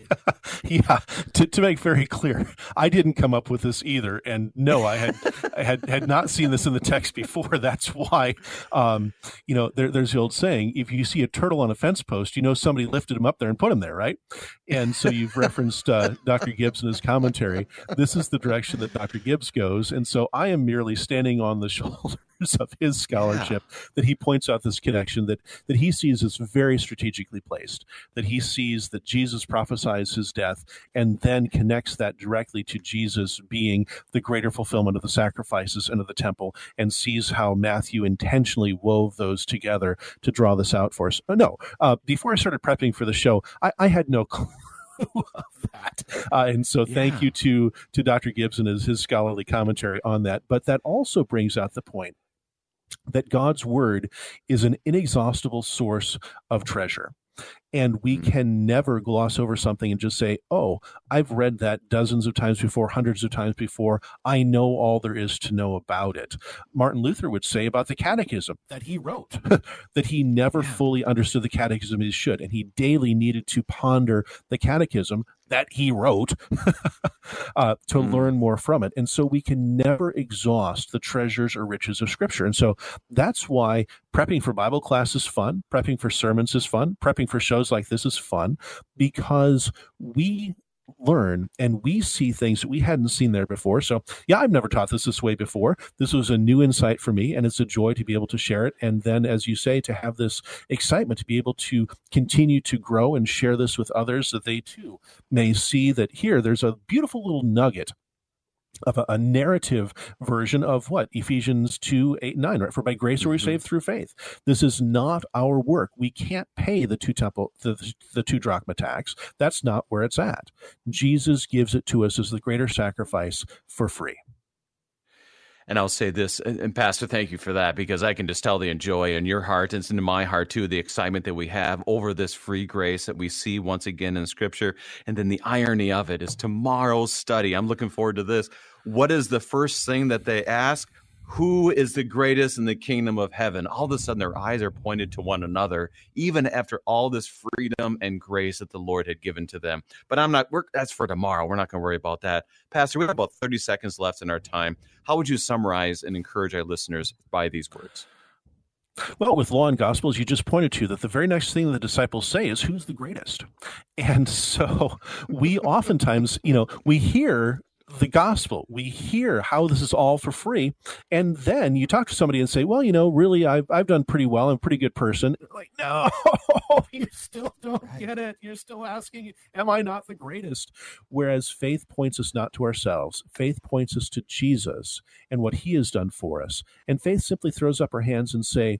yeah, yeah. To, to make very clear, I didn't come up with this either, and no, I had I had had not seen this in the text before. That's why, um, you know, there, there's the old saying: if you see a turtle on a fence post, you know somebody lifted him up there and put him there, right? And so you've referenced uh, Dr. Gibbs in his commentary. This is the direction that Dr. Gibbs goes, and so I am merely standing on the shoulder of his scholarship yeah. that he points out this connection that that he sees as very strategically placed that he sees that Jesus prophesies his death and then connects that directly to Jesus being the greater fulfillment of the sacrifices and of the temple and sees how Matthew intentionally wove those together to draw this out for us. Uh, no, uh, before I started prepping for the show, I, I had no clue of that. Uh, and so thank yeah. you to to Dr. Gibson as his scholarly commentary on that. But that also brings out the point that God's word is an inexhaustible source of treasure. And we mm-hmm. can never gloss over something and just say, oh, I've read that dozens of times before, hundreds of times before. I know all there is to know about it. Martin Luther would say about the catechism that he wrote that he never yeah. fully understood the catechism as he should. And he daily needed to ponder the catechism that he wrote uh, to mm. learn more from it. And so we can never exhaust the treasures or riches of Scripture. And so that's why prepping for Bible class is fun, prepping for sermons is fun, prepping for shows like this is fun, because we learn and we see things that we hadn't seen there before. So, yeah, I've never taught this this way before. This was a new insight for me, and it's a joy to be able to share it. And then, as you say, to have this excitement to be able to continue to grow and share this with others that they too may see that here there's a beautiful little nugget of a, a, narrative version of what? Ephesians 2 8 9 right? For by grace are we mm-hmm. saved through faith. This is not our work. We can't pay the two temple the, the two drachma tax. That's not where it's at. Jesus gives it to us as the greater sacrifice for free and I'll say this, and Pastor, thank you for that because I can just tell the joy in your heart and it's in my heart too, the excitement that we have over this free grace that we see once again in Scripture. And then the irony of it is tomorrow's study. I'm looking forward to this. What is the first thing that they ask? Who is the greatest in the kingdom of heaven? All of a sudden their eyes are pointed to one another even after all this freedom and grace that the lord had given to them. But i'm not we're, that's for tomorrow. We're not going to worry about that. Pastor we have about 30 seconds left in our time. How would you summarize and encourage our listeners by these words? Well, with law and gospels, you just pointed to that the very next thing the disciples say is, Who's the greatest? And so we oftentimes, you know, we hear the gospel. We hear how this is all for free. And then you talk to somebody and say, well, you know, really, I've, I've done pretty well. I'm a pretty good person. Like, no, you still don't get it. You're still asking, am I not the greatest? Whereas faith points us not to ourselves. Faith points us to Jesus and what he has done for us. And faith simply throws up her hands and say,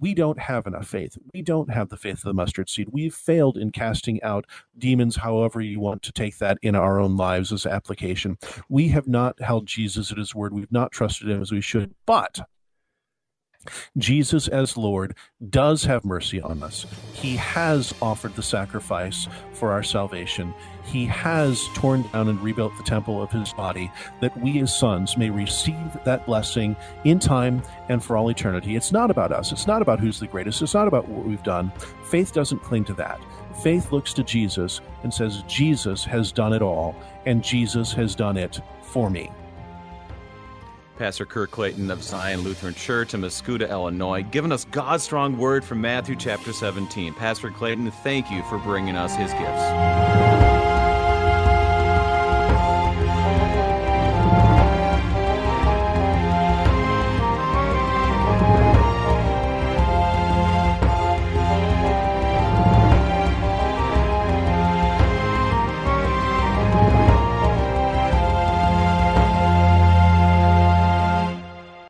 we don't have enough faith. We don't have the faith of the mustard seed. We've failed in casting out demons, however you want to take that in our own lives as application. We have not held Jesus at his word. We've not trusted him as we should. But Jesus, as Lord, does have mercy on us. He has offered the sacrifice for our salvation. He has torn down and rebuilt the temple of his body that we, as sons, may receive that blessing in time and for all eternity. It's not about us. It's not about who's the greatest. It's not about what we've done. Faith doesn't cling to that. Faith looks to Jesus and says, Jesus has done it all, and Jesus has done it for me. Pastor Kirk Clayton of Zion Lutheran Church in Mascoutah, Illinois, giving us God's strong word from Matthew chapter 17. Pastor Clayton, thank you for bringing us his gifts.